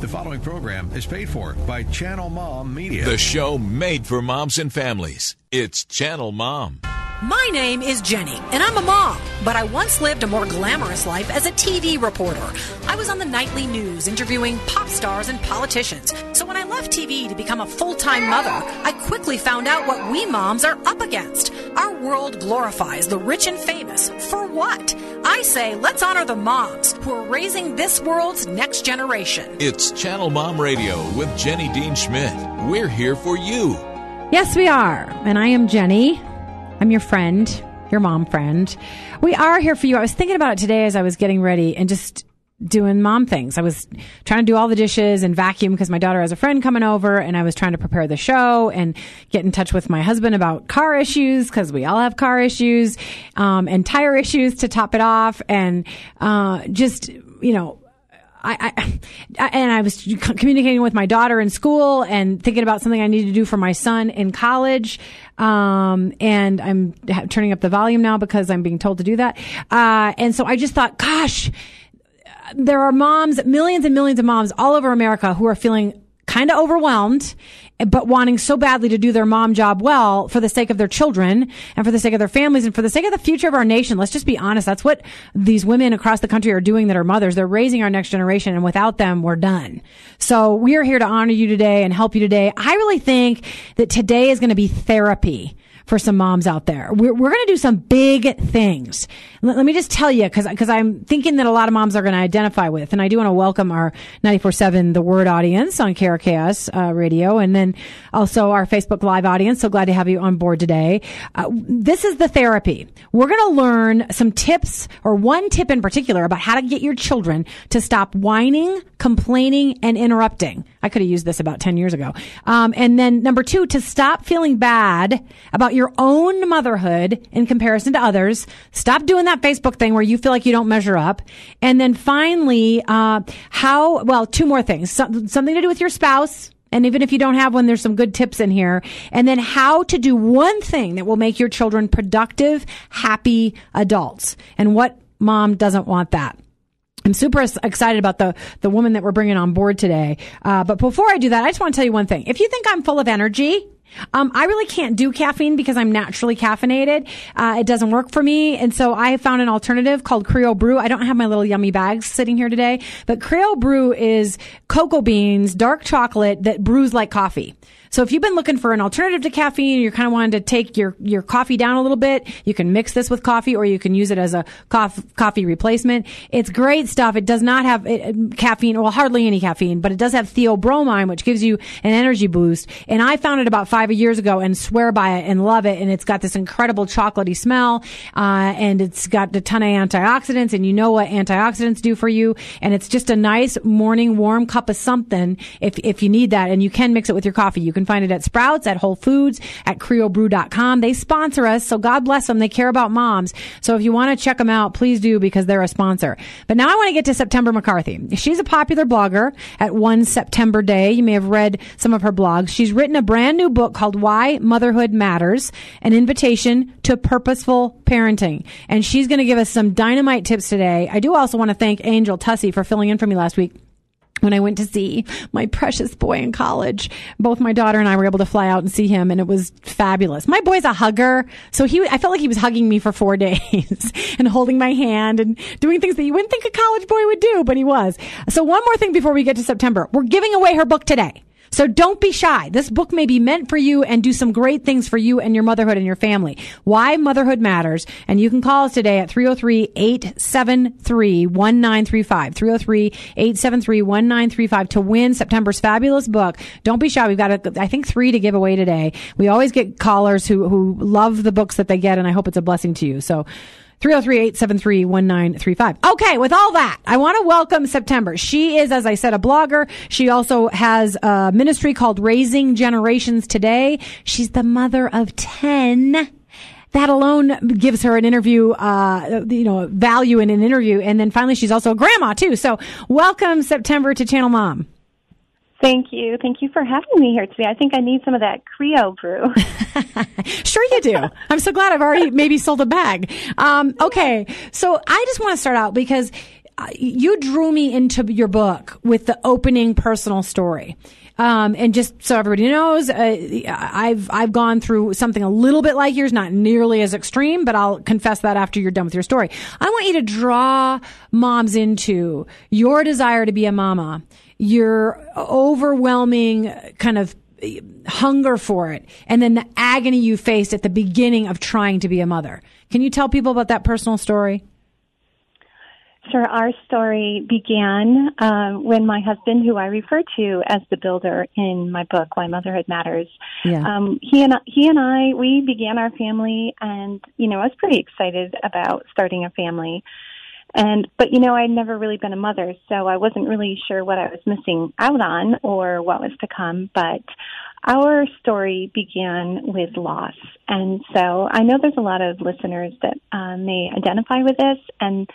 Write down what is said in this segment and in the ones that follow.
The following program is paid for by Channel Mom Media. The show made for moms and families. It's Channel Mom. My name is Jenny, and I'm a mom, but I once lived a more glamorous life as a TV reporter. I was on the nightly news interviewing pop stars and politicians. So when I left TV to become a full time mother, I quickly found out what we moms are up against. Our world glorifies the rich and famous. For what? I say let's honor the moms who are raising this world's next generation. It's Channel Mom Radio with Jenny Dean Schmidt. We're here for you. Yes, we are. And I am Jenny. I'm your friend, your mom friend. We are here for you. I was thinking about it today as I was getting ready and just doing mom things. I was trying to do all the dishes and vacuum because my daughter has a friend coming over and I was trying to prepare the show and get in touch with my husband about car issues because we all have car issues, um, and tire issues to top it off and, uh, just, you know, I, I, and I was communicating with my daughter in school and thinking about something I need to do for my son in college. Um, and I'm turning up the volume now because I'm being told to do that. Uh, and so I just thought, gosh, there are moms, millions and millions of moms all over America who are feeling kind of overwhelmed, but wanting so badly to do their mom job well for the sake of their children and for the sake of their families and for the sake of the future of our nation. Let's just be honest. That's what these women across the country are doing that are mothers. They're raising our next generation and without them, we're done. So we are here to honor you today and help you today. I really think that today is going to be therapy for some moms out there. We're, we're going to do some big things. Let, let me just tell you, because because I'm thinking that a lot of moms are going to identify with, and I do want to welcome our 94.7 The Word audience on KRKS uh, radio, and then also our Facebook Live audience. So glad to have you on board today. Uh, this is the therapy. We're going to learn some tips, or one tip in particular, about how to get your children to stop whining, complaining, and interrupting. I could have used this about 10 years ago. Um, and then number two, to stop feeling bad about your own motherhood in comparison to others. Stop doing that Facebook thing where you feel like you don't measure up. And then finally, uh, how, well, two more things. So, something to do with your spouse. And even if you don't have one, there's some good tips in here. And then how to do one thing that will make your children productive, happy adults. And what mom doesn't want that? I'm super excited about the the woman that we're bringing on board today. Uh, but before I do that, I just want to tell you one thing. If you think I'm full of energy, um, I really can't do caffeine because I'm naturally caffeinated. Uh, it doesn't work for me. And so I found an alternative called Crio Bru. I don't have my little yummy bags sitting here today, but Crio Bru is cocoa beans, dark chocolate that brews like coffee. So if you've been looking for an alternative to caffeine, you're kind of wanting to take your, your coffee down a little bit, you can mix this with coffee or you can use it as a coffee, coffee replacement. It's great stuff. It does not have it, caffeine, well, hardly any caffeine, but it does have theobromine, which gives you an energy boost. And I found it about five years ago and swear by it and love it. And it's got this incredible chocolatey smell, uh, and it's got a ton of antioxidants and you know what antioxidants do for you. And it's just a nice morning warm cup of something if, if you need that. And you can mix it with your coffee. You can can find it at Sprouts, at Whole Foods, at CrioBru.com. They sponsor us, so God bless them. They care about moms. So if you want to check them out, please do because they're a sponsor. But now I want to get to September McCarthy. She's a popular blogger at One September Day. You may have read some of her blogs. She's written a brand new book called Why Motherhood Matters, an invitation to purposeful parenting. And she's going to give us some dynamite tips today. I do also want to thank Angel Tussey for filling in for me last week when I went to see my precious boy in college, both my daughter and I were able to fly out and see him and it was fabulous. My boy's a hugger. So he, I felt like he was hugging me for four days and holding my hand and doing things that you wouldn't think a college boy would do, but he was. So one more thing before we get to September. We're giving away her book today. So don't be shy. This book may be meant for you and do some great things for you and your motherhood and your family. Why motherhood matters. And you can call us today at 303-873-1935. 303-873-1935 to win September's fabulous book. Don't be shy. We've got, I think, three to give away today. We always get callers who, who love the books that they get, and I hope it's a blessing to you. So 303-873-1935. Okay, with all that, I want to welcome September. She is, as I said, a blogger. She also has a ministry called Raising Generations Today. She's the mother of 10 that alone gives her an interview, uh, you know, value in an interview. And then finally, she's also a grandma too. So welcome September to Channel Mom. Thank you. Thank you for having me here today. I think I need some of that Crio Bru. sure you do. I'm so glad I've already maybe sold a bag. Um, okay. So I just want to start out because you drew me into your book with the opening personal story. Um, and just so everybody knows, uh, I've I've gone through something a little bit like yours, not nearly as extreme, but I'll confess that after you're done with your story. I want you to draw moms into your desire to be a mama, your overwhelming kind of hunger for it, and then the agony you faced at the beginning of trying to be a mother. Can you tell people about that personal story? Sure. Our story began um, when my husband, who I refer to as the builder in my book, Why Motherhood Matters, Yeah. um, he and he and I we began our family, and you know I was pretty excited about starting a family, and but you know I'd never really been a mother, so I wasn't really sure what I was missing out on or what was to come. But our story began with loss, and so I know there's a lot of listeners that uh, may identify with this, and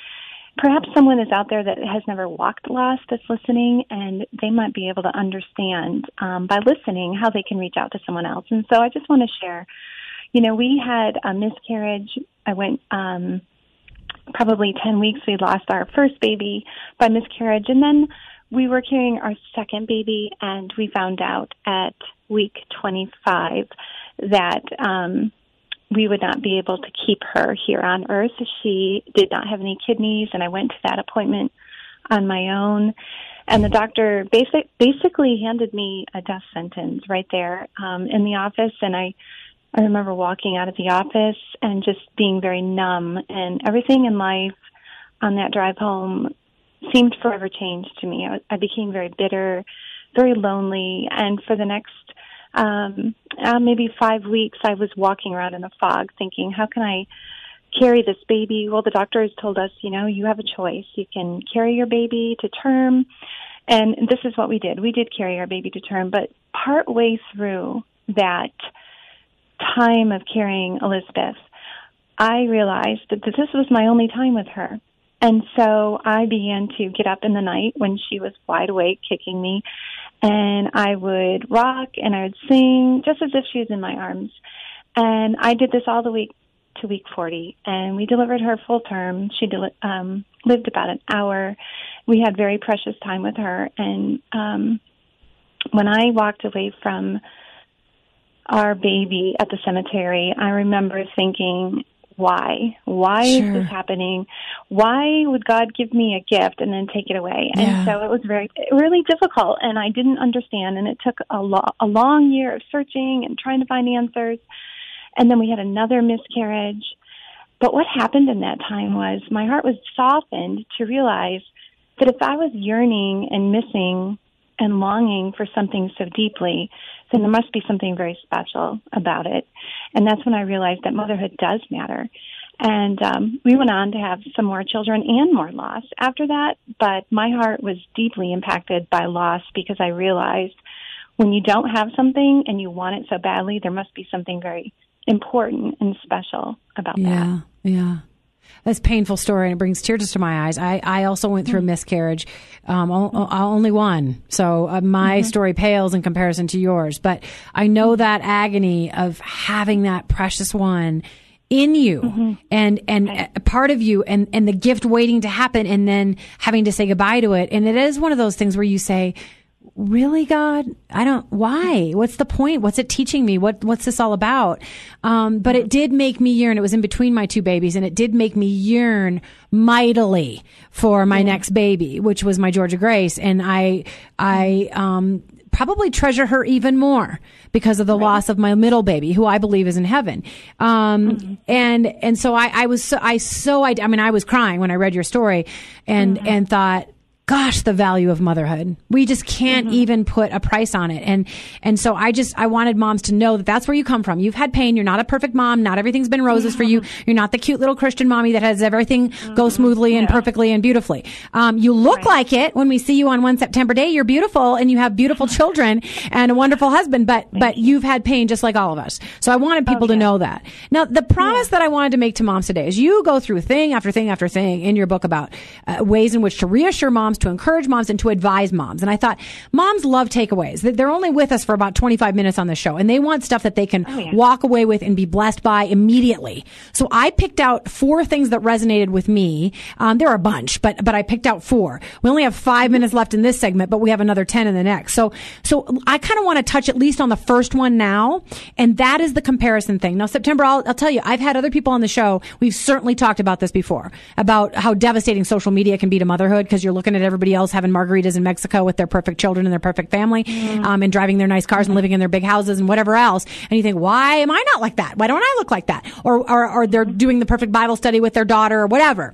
perhaps someone is out there that has never walked loss that's listening and they might be able to understand um, by listening how they can reach out to someone else. And so i just want to share you know we had a miscarriage. I went um probably 10 weeks we lost our first baby by miscarriage and then we were carrying our second baby and we found out at week 25 that um we would not be able to keep her here on earth. She did not have any kidneys, and I went to that appointment on my own. And the doctor basic, basically handed me a death sentence right there um, in the office. And I, I remember walking out of the office and just being very numb, and everything in life on that drive home seemed forever changed to me. I, I became very bitter, very lonely, and for the next um, uh, maybe five weeks, I was walking around in a fog thinking, how can I carry this baby? Well, the doctor has told us, you know, you have a choice. You can carry your baby to term. And this is what we did. We did carry our baby to term, but part way through that time of carrying Elizabeth, I realized that this was my only time with her. And so I began to get up in the night when she was wide awake, kicking me, and I would rock and I would sing just as if she was in my arms. And I did this all the week to week 40, and we delivered her full term. She um, lived about an hour. We had very precious time with her, and um, when I walked away from our baby at the cemetery, I remember thinking, why? Why Sure. is this happening? Why would God give me a gift and then take it away? Yeah. And so it was very, really difficult, and I didn't understand. And it took a, lo- a long year of searching and trying to find answers. And then we had another miscarriage. But what happened in that time was my heart was softened to realize that if I was yearning and missing and longing for something so deeply, then there must be something very special about it. And that's when I realized that motherhood does matter. And um, we went on to have some more children and more loss after that. But my heart was deeply impacted by loss because I realized when you don't have something and you want it so badly, there must be something very important and special about that. Yeah, yeah. That's a painful story, and it brings tears to my eyes. I, I also went through a mm. miscarriage, um, o- o- uh, only one. So uh, my mm-hmm. story pales in comparison to yours. But I know mm. that agony of having that precious one in you mm-hmm. and and a part of you and and the gift waiting to happen and then having to say goodbye to it and it is one of those things where you say really god? I don't why? What's the point? What's it teaching me? What what's this all about? Um, but it did make me yearn. It was in between my two babies and it did make me yearn mightily for my next baby which was my georgia grace. And i i um probably treasure her even more because of the loss of my middle baby, who I believe is in heaven. Um, and, and so I, I was so, I so, I, I mean, I was crying when I read your story and, and thought, gosh, the value of motherhood. We just can't even put a price on it. And, and so I just, I wanted moms to know that that's where you come from. You've had pain. You're not a perfect mom. Not everything's been roses for you. You're not the cute little Christian mommy that has everything go smoothly and perfectly and beautifully. Um, you look like it when we see you on one September day. You're beautiful and you have beautiful children and a wonderful husband, but, but you've had pain just like all of us. So I wanted people to know that. Now, the promise that I wanted to make to moms today is you go through thing after thing after thing in your book about uh, ways in which to reassure moms moms, to encourage moms, and to advise moms. And I thought moms love takeaways. They're only with us for about 25 minutes on the show and they want stuff that they can Oh, yeah. walk away with and be blessed by immediately. So I picked out four things that resonated with me. Um, there are a bunch, but, but I picked out four. We only have five minutes left in this segment, but we have another 10 in the next. So, so I kind of want to touch at least on the first one now. And that is the comparison thing. Now, September, I'll, I'll tell you, I've had other people on the show. We've certainly talked about this before about how devastating social media can be to motherhood because you're looking at everybody else having margaritas in Mexico with their perfect children and their perfect family, um, and driving their nice cars and living in their big houses and whatever else. And you think, why am I not like that? Why don't I look like that? Or, or, or they're doing the perfect Bible study with their daughter or whatever.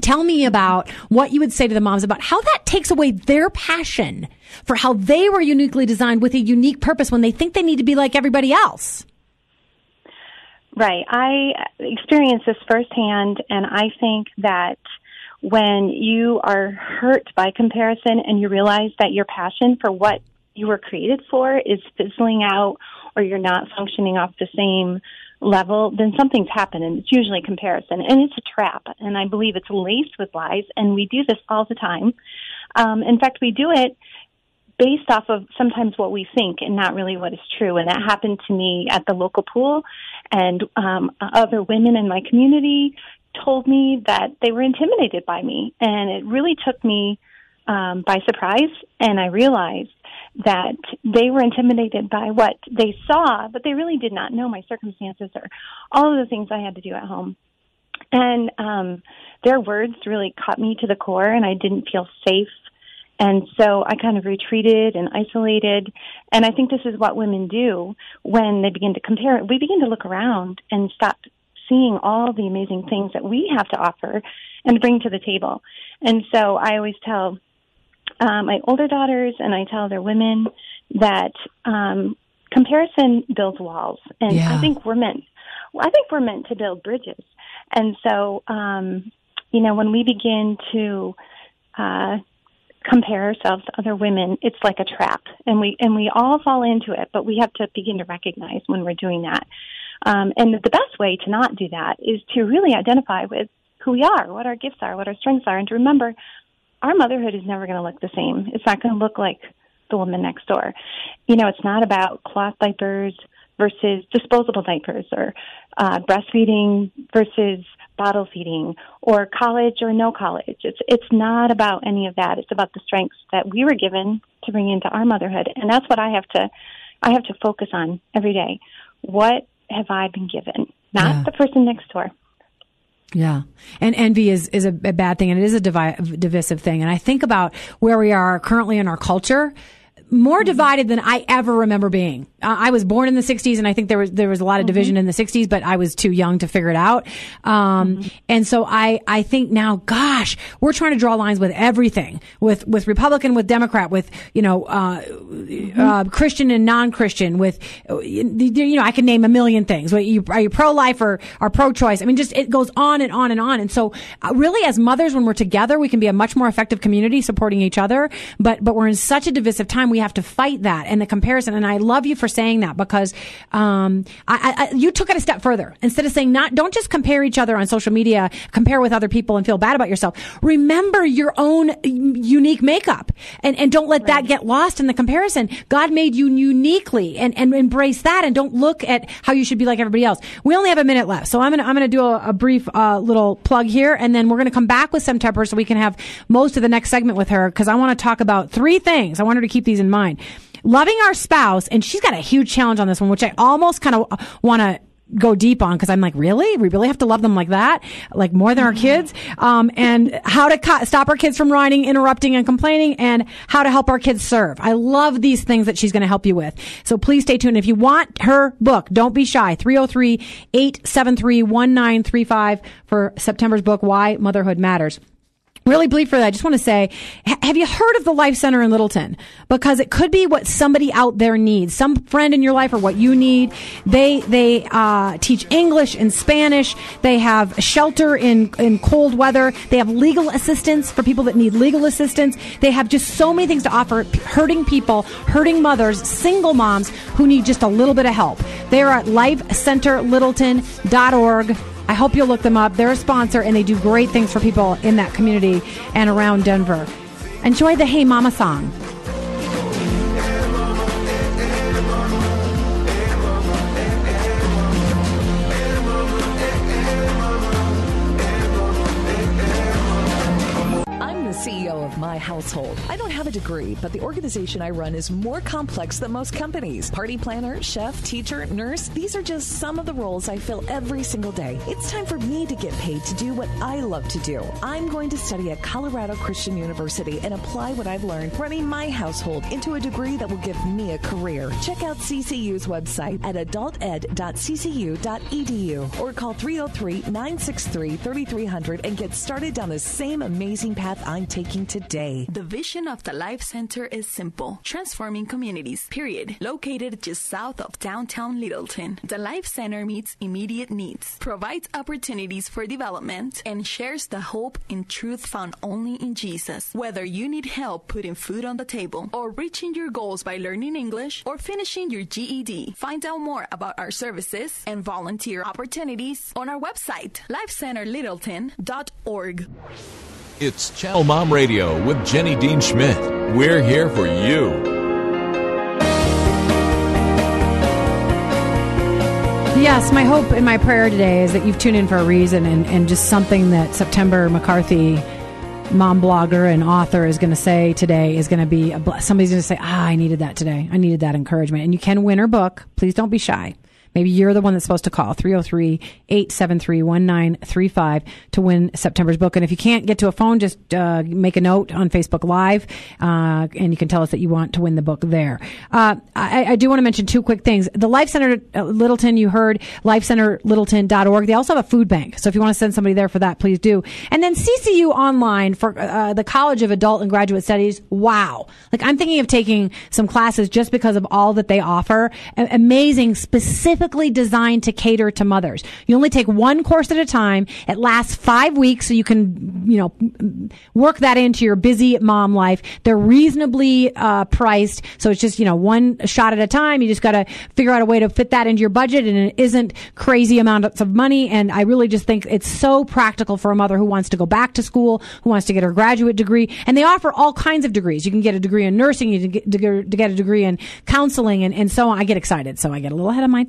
Tell me about what you would say to the moms about how that takes away their passion for how they were uniquely designed with a unique purpose when they think they need to be like everybody else. Right. I experienced this firsthand, and I think that when you are hurt by comparison and you realize that your passion for what you were created for is fizzling out or you're not functioning off the same level, then something's happened, and it's usually comparison. And it's a trap, and I believe it's laced with lies, and we do this all the time. Um, in fact, we do it based off of sometimes what we think and not really what is true. And that happened to me at the local pool, and um, other women in my community told me that they were intimidated by me, and it really took me um, by surprise. And I realized that they were intimidated by what they saw, but they really did not know my circumstances or all of the things I had to do at home. And um, their words really cut me to the core, and I didn't feel safe and so I kind of retreated and isolated. And I think this is what women do when they begin to compare. We begin to look around and stop seeing all the amazing things that we have to offer and bring to the table. And so I always tell um, my older daughters and I tell their women that um, comparison builds walls. And Yeah. I think we're meant, I think we're meant to build bridges. And so, um, you know, when we begin to, uh, compare ourselves to other women, it's like a trap, and we and we all fall into it. But we have to begin to recognize when we're doing that. Um, and the best way to not do that is to really identify with who we are, what our gifts are, what our strengths are, and to remember our motherhood is never going to look the same. It's not going to look like the woman next door. You know, it's not about cloth diapers versus disposable diapers or uh, breastfeeding versus bottle feeding or college or no college. It's it's not about any of that. It's about the strengths that we were given to bring into our motherhood, and that's what I have to I have to focus on every day. What have I been given? Not Yeah. the person next door. Yeah. And envy is, is a, a bad thing and it is a divi- divisive thing. And I think about where we are currently in our culture. More divided than I ever remember being. Uh, I was born in the '60s, and I think there was there was a lot of division in the '60s, but I was too young to figure it out. Um, And so I I think now, gosh, we're trying to draw lines with everything, with with Republican, with Democrat, with you know uh, uh, Christian and non-Christian, with you know I can name a million things. What you- Are you pro-life or, or pro-choice? I mean, just it goes on and on and on. And so, uh, really, as mothers, when we're together, we can be a much more effective community supporting each other. But but we're in such a divisive time. We have to fight that and the comparison. And I love you for saying that because um, I, I, you took it a step further. Instead of saying not don't just compare each other on social media, compare with other people and feel bad about yourself. Remember your own unique makeup and and don't let that get lost in the comparison. God made you uniquely and and embrace that and don't look at how you should be like everybody else. We only have a minute left, so I'm gonna I'm gonna do a, a brief uh, little plug here, and then we're gonna come back with September so we can have most of the next segment with her because I want to talk about three things. I want her to keep these in mind. Loving our spouse, and she's got a huge challenge on this one, which I almost kind of want to go deep on because I'm like, really? We really have to love them like that? Like more than our kids? Um, and how to co- stop our kids from whining, interrupting, and complaining, and how to help our kids serve. I love these things that she's going to help you with. So please stay tuned. If you want her book, don't be shy. 303 873 1935 for September's book, Why Motherhood Matters really bleed for that. I just want to say, have you heard of the Life Center in Littleton? Because it could be what somebody out there needs. Some friend in your life or what you need. They, they, uh, teach English and Spanish. They have shelter in, in cold weather. They have legal assistance for people that need legal assistance. They have just so many things to offer hurting people, hurting mothers, single moms who need just a little bit of help. They are at lifecenterlittleton.org. I hope you'll look them up. They're a sponsor and they do great things for people in that community and around Denver. Enjoy the Hey Mama song. Household. I don't have a degree, but the organization I run is more complex than most companies. Party planner, chef, teacher, nurse, these are just some of the roles I fill every single day. It's time for me to get paid to do what I love to do. I'm going to study at Colorado Christian University and apply what I've learned running my household into a degree that will give me a career. Check out CCU's website at adulted.ccu.edu or call 303 963 3300 and get started down the same amazing path I'm taking today. The vision of the Life Center is simple transforming communities, period. Located just south of downtown Littleton, the Life Center meets immediate needs, provides opportunities for development, and shares the hope and truth found only in Jesus. Whether you need help putting food on the table, or reaching your goals by learning English, or finishing your GED, find out more about our services and volunteer opportunities on our website, lifecenterlittleton.org. It's Channel Mom Radio with Jenny Dean Schmidt. We're here for you. Yes, my hope and my prayer today is that you've tuned in for a reason and, and just something that September McCarthy, mom blogger and author, is going to say today is going to be a, somebody's going to say, ah, I needed that today. I needed that encouragement. And you can win her book. Please don't be shy. Maybe you're the one that's supposed to call 303 873 1935 to win September's book. And if you can't get to a phone, just uh, make a note on Facebook Live uh, and you can tell us that you want to win the book there. Uh, I, I do want to mention two quick things. The Life Center uh, Littleton, you heard, lifecenterlittleton.org. They also have a food bank. So if you want to send somebody there for that, please do. And then CCU Online for uh, the College of Adult and Graduate Studies. Wow. Like I'm thinking of taking some classes just because of all that they offer. A- amazing, specifically designed to cater to mothers. You only take one course at a time. It lasts five weeks, so you can, you know, work that into your busy mom life. They're reasonably uh, priced, so it's just you know one shot at a time. You just got to figure out a way to fit that into your budget, and it isn't crazy amounts of money. And I really just think it's so practical for a mother who wants to go back to school, who wants to get her graduate degree, and they offer all kinds of degrees. You can get a degree in nursing, you can get, to get a degree in counseling, and, and so on. I get excited, so I get a little ahead of my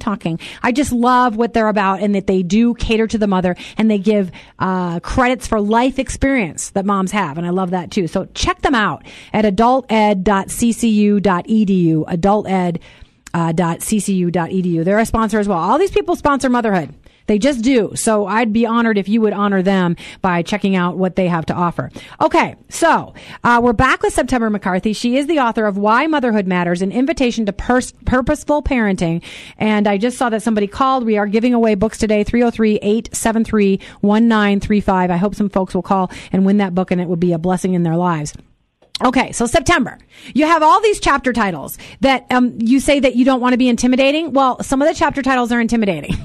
I just love what they're about and that they do cater to the mother and they give uh, credits for life experience that moms have. And I love that too. So check them out at adulted.ccu.edu, adulted.ccu.edu. uh. They're a sponsor as well. All these people sponsor motherhood. They just do. So I'd be honored if you would honor them by checking out what they have to offer. Okay, so uh, we're back with September McCarthy. She is the author of Why Motherhood Matters, an invitation to purposeful parenting. And I just saw that somebody called. We are giving away books today, 303-873-1935. I hope some folks will call and win that book and it will be a blessing in their lives. Okay, so September. You have all these chapter titles that um, you say that you don't want to be intimidating. Well, some of the chapter titles are intimidating.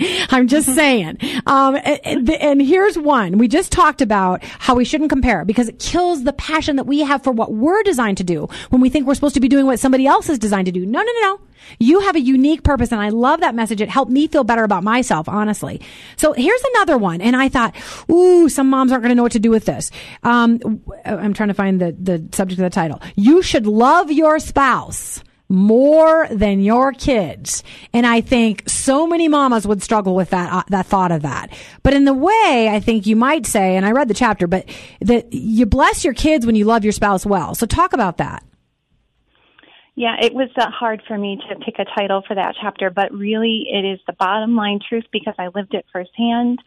I'm just saying. Um, and, and, here's one. We just talked about how we shouldn't compare because it kills the passion that we have for what we're designed to do when we think we're supposed to be doing what somebody else is designed to do. No, no, no, no. You have a unique purpose, and I love that message. It helped me feel better about myself, honestly. So here's another one, and I thought, ooh, some moms aren't going to know what to do with this. Um, I'm trying to find the the subject of the title. You should love your spouse more than your kids. And I think so many mamas would struggle with that, uh, that thought of that. But in the way, I think you might say, and I read the chapter, but that you bless your kids when you love your spouse well. So talk about that. Yeah, it was uh, hard for me to pick a title for that chapter, but really it is the bottom line truth because I lived it firsthand.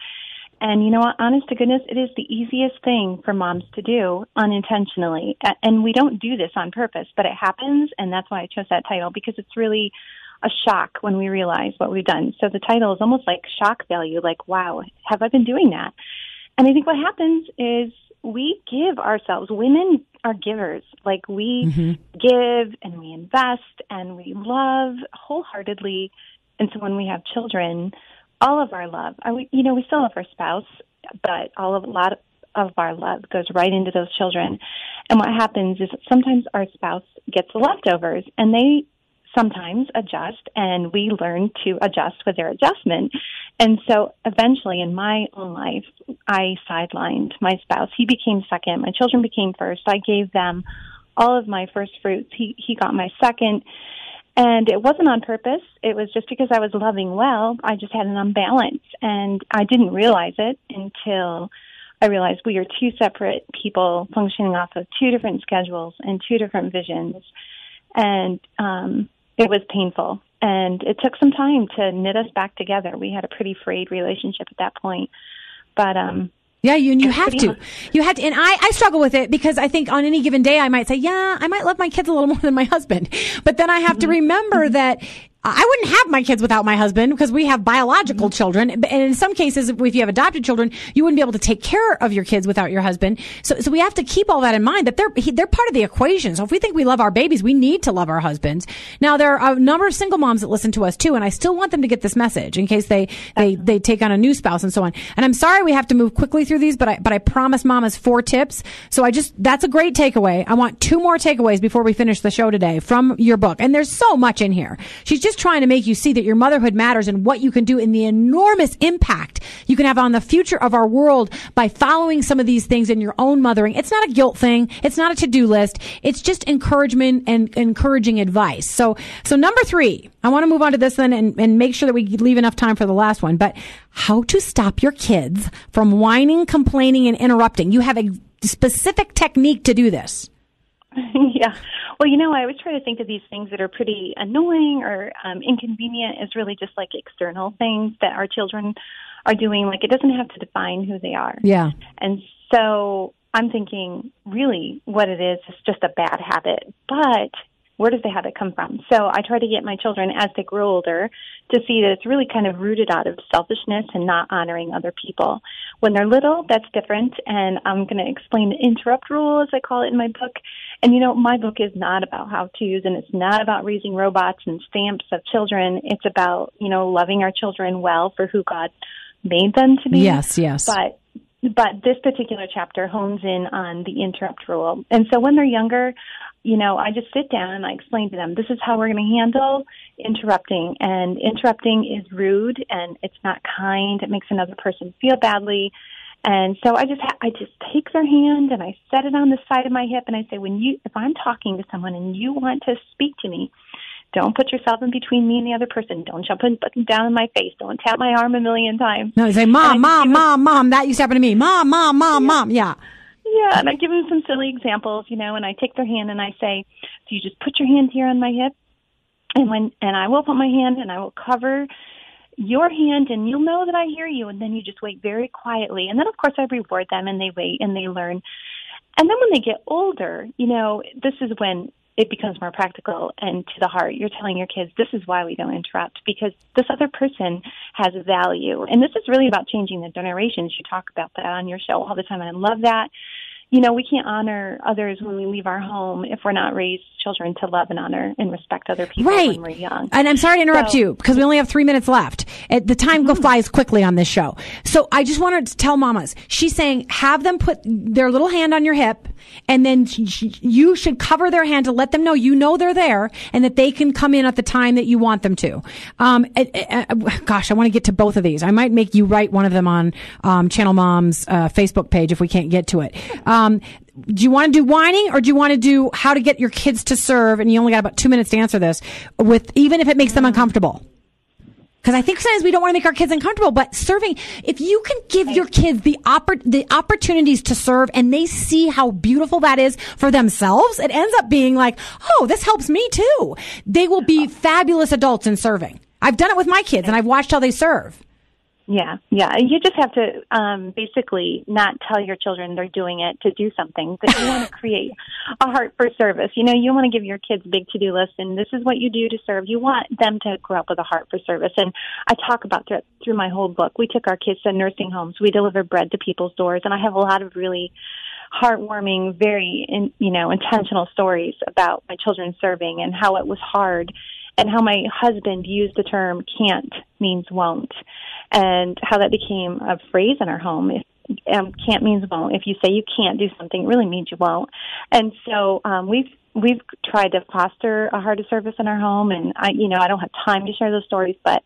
And you know what? Honest to goodness, it is the easiest thing for moms to do unintentionally. And we don't do this on purpose, but it happens. And that's why I chose that title because it's really a shock when we realize what we've done. So the title is almost like shock value, like, wow, have I been doing that? And I think what happens is we give ourselves, women are givers. Like we mm-hmm. give and we invest and we love wholeheartedly. And so when we have children, all of our love, I, you know, we still love our spouse, but all of a lot of our love goes right into those children. And what happens is sometimes our spouse gets the leftovers and they sometimes adjust and we learn to adjust with their adjustment. And so eventually in my own life, I sidelined my spouse. He became second. My children became first. I gave them all of my first fruits. He, he got my second. And it wasn't on purpose. It was just because I was loving well. I just had an imbalance and I didn't realize it until I realized we are two separate people functioning off of two different schedules and two different visions. And, um, it was painful and it took some time to knit us back together. We had a pretty frayed relationship at that point. But, um, yeah, you and you have to. You have to. And I, I struggle with it because I think on any given day I might say, yeah, I might love my kids a little more than my husband. But then I have to mm-hmm. remember that I wouldn't have my kids without my husband because we have biological mm-hmm. children. And in some cases, if you have adopted children, you wouldn't be able to take care of your kids without your husband. So, so we have to keep all that in mind that they're, they're part of the equation. So if we think we love our babies, we need to love our husbands. Now, there are a number of single moms that listen to us too, and I still want them to get this message in case they, they, they take on a new spouse and so on. And I'm sorry we have to move quickly through these, but I, but I promise mamas four tips. So I just, that's a great takeaway. I want two more takeaways before we finish the show today from your book. And there's so much in here. She's just trying to make you see that your motherhood matters and what you can do in the enormous impact you can have on the future of our world by following some of these things in your own mothering. It's not a guilt thing. It's not a to-do list. It's just encouragement and encouraging advice. So, so number three, I want to move on to this then and, and make sure that we leave enough time for the last one, but how to stop your kids from whining, complaining, and interrupting. You have a specific technique to do this. yeah. Well, you know, I always try to think of these things that are pretty annoying or um, inconvenient as really just like external things that our children are doing. Like it doesn't have to define who they are. Yeah. And so I'm thinking really what it is is just a bad habit, but where does the habit come from? So I try to get my children as they grow older to see that it's really kind of rooted out of selfishness and not honoring other people. When they're little, that's different. And I'm going to explain the interrupt rule, as I call it in my book. And you know, my book is not about how to's and it's not about raising robots and stamps of children. It's about, you know, loving our children well for who God made them to be. Yes, yes. But but this particular chapter hones in on the interrupt rule. And so when they're younger, you know, I just sit down and I explain to them, this is how we're going to handle interrupting. And interrupting is rude and it's not kind. It makes another person feel badly. And so I just, ha- I just take their hand and I set it on the side of my hip and I say, when you, if I'm talking to someone and you want to speak to me, don't put yourself in between me and the other person. Don't jump in, down in my face. Don't tap my arm a million times. No, you say, mom, mom, mom, mom. That used to happen to me. Mom, mom, mom, yeah. mom. Yeah. Yeah, and I give them some silly examples, you know, and I take their hand and I say, "So you just put your hand here on my hip, and when and I will put my hand and I will cover your hand, and you'll know that I hear you." And then you just wait very quietly, and then of course I reward them, and they wait and they learn. And then when they get older, you know, this is when it becomes more practical and to the heart. You're telling your kids, this is why we don't interrupt because this other person has value. And this is really about changing the generations. You talk about that on your show all the time. And I love that you know, we can't honor others when we leave our home if we're not raised children to love and honor and respect other people right. when we're young. And I'm sorry to interrupt so, you because we only have three minutes left. The time mm-hmm. flies quickly on this show. So I just wanted to tell mamas, she's saying have them put their little hand on your hip and then you should cover their hand to let them know you know they're there and that they can come in at the time that you want them to. Um, gosh, I want to get to both of these. I might make you write one of them on um, Channel Mom's uh, Facebook page if we can't get to it. Um, Um, do you want to do whining or do you want to do how to get your kids to serve? And you only got about two minutes to answer this with, even if it makes them mm. uncomfortable. Because I think sometimes we don't want to make our kids uncomfortable, but serving, if you can give your kids the oppor- the opportunities to serve and they see how beautiful that is for themselves, it ends up being like, oh, this helps me too. They will be fabulous adults in serving. I've done it with my kids and I've watched how they serve. Yeah, yeah. You just have to um, basically not tell your children they're doing it to do something. But you want to create a heart for service. You know, you want to give your kids big to do lists, and this is what you do to serve. You want them to grow up with a heart for service. And I talk about that through my whole book. We took our kids to nursing homes. We delivered bread to people's doors, and I have a lot of really heartwarming, very in, you know intentional stories about my children serving and how it was hard and how my husband used the term can't means won't and how that became a phrase in our home. If, um, can't means won't. If you say you can't do something, it really means you won't. And so um, we've we've tried to foster a heart of service in our home, and I, you know, I don't have time to share those stories, but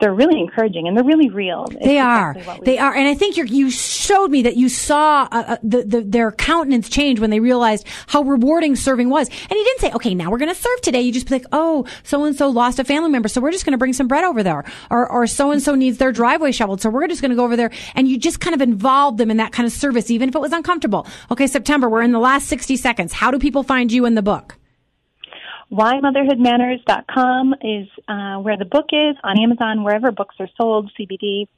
they're really encouraging and they're really real. It's They are. exactly we- They are. And I think you're, you showed me that you saw uh, uh, the, the, their countenance change when they realized how rewarding serving was. And you didn't say, okay, now we're going to serve today. You just be like, oh, so and so lost a family member. So we're just going to bring some bread over there. Or, or so and so needs their driveway shoveled. So we're just going to go over there. And you just kind of involved them in that kind of service, even if it was uncomfortable. Okay, September, we're in the last 60 seconds. How do people find you in the book? whymotherhoodmatters.com is uh, where the book is on Amazon, wherever books are sold, CBD,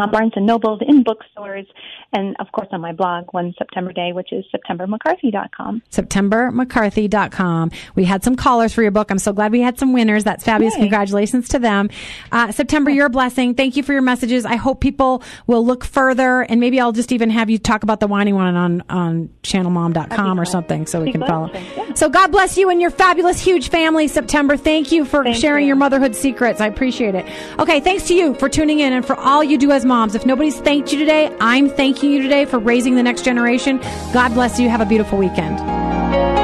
uh, Barnes and Nobles, in bookstores, and of course on my blog, One September Day, which is septembermccarthy.com. SeptemberMcCarthy.com. We had some callers for your book. I'm so glad we had some winners. That's fabulous. Yay. Congratulations to them. Uh, September, you're a blessing. Thank you for your messages. I hope people will look further and maybe I'll just even have you talk about the whiny one on, on channelmom.com or something so we can follow. yeah. So God bless you and your fabulous, huge family, September. Thank you for Thank sharing you. your motherhood secrets. I appreciate it. Okay. Thanks to you for tuning in and for all you do as moms. If nobody's thanked you today, I'm thanking you today for raising the next generation. God bless you. Have a beautiful weekend.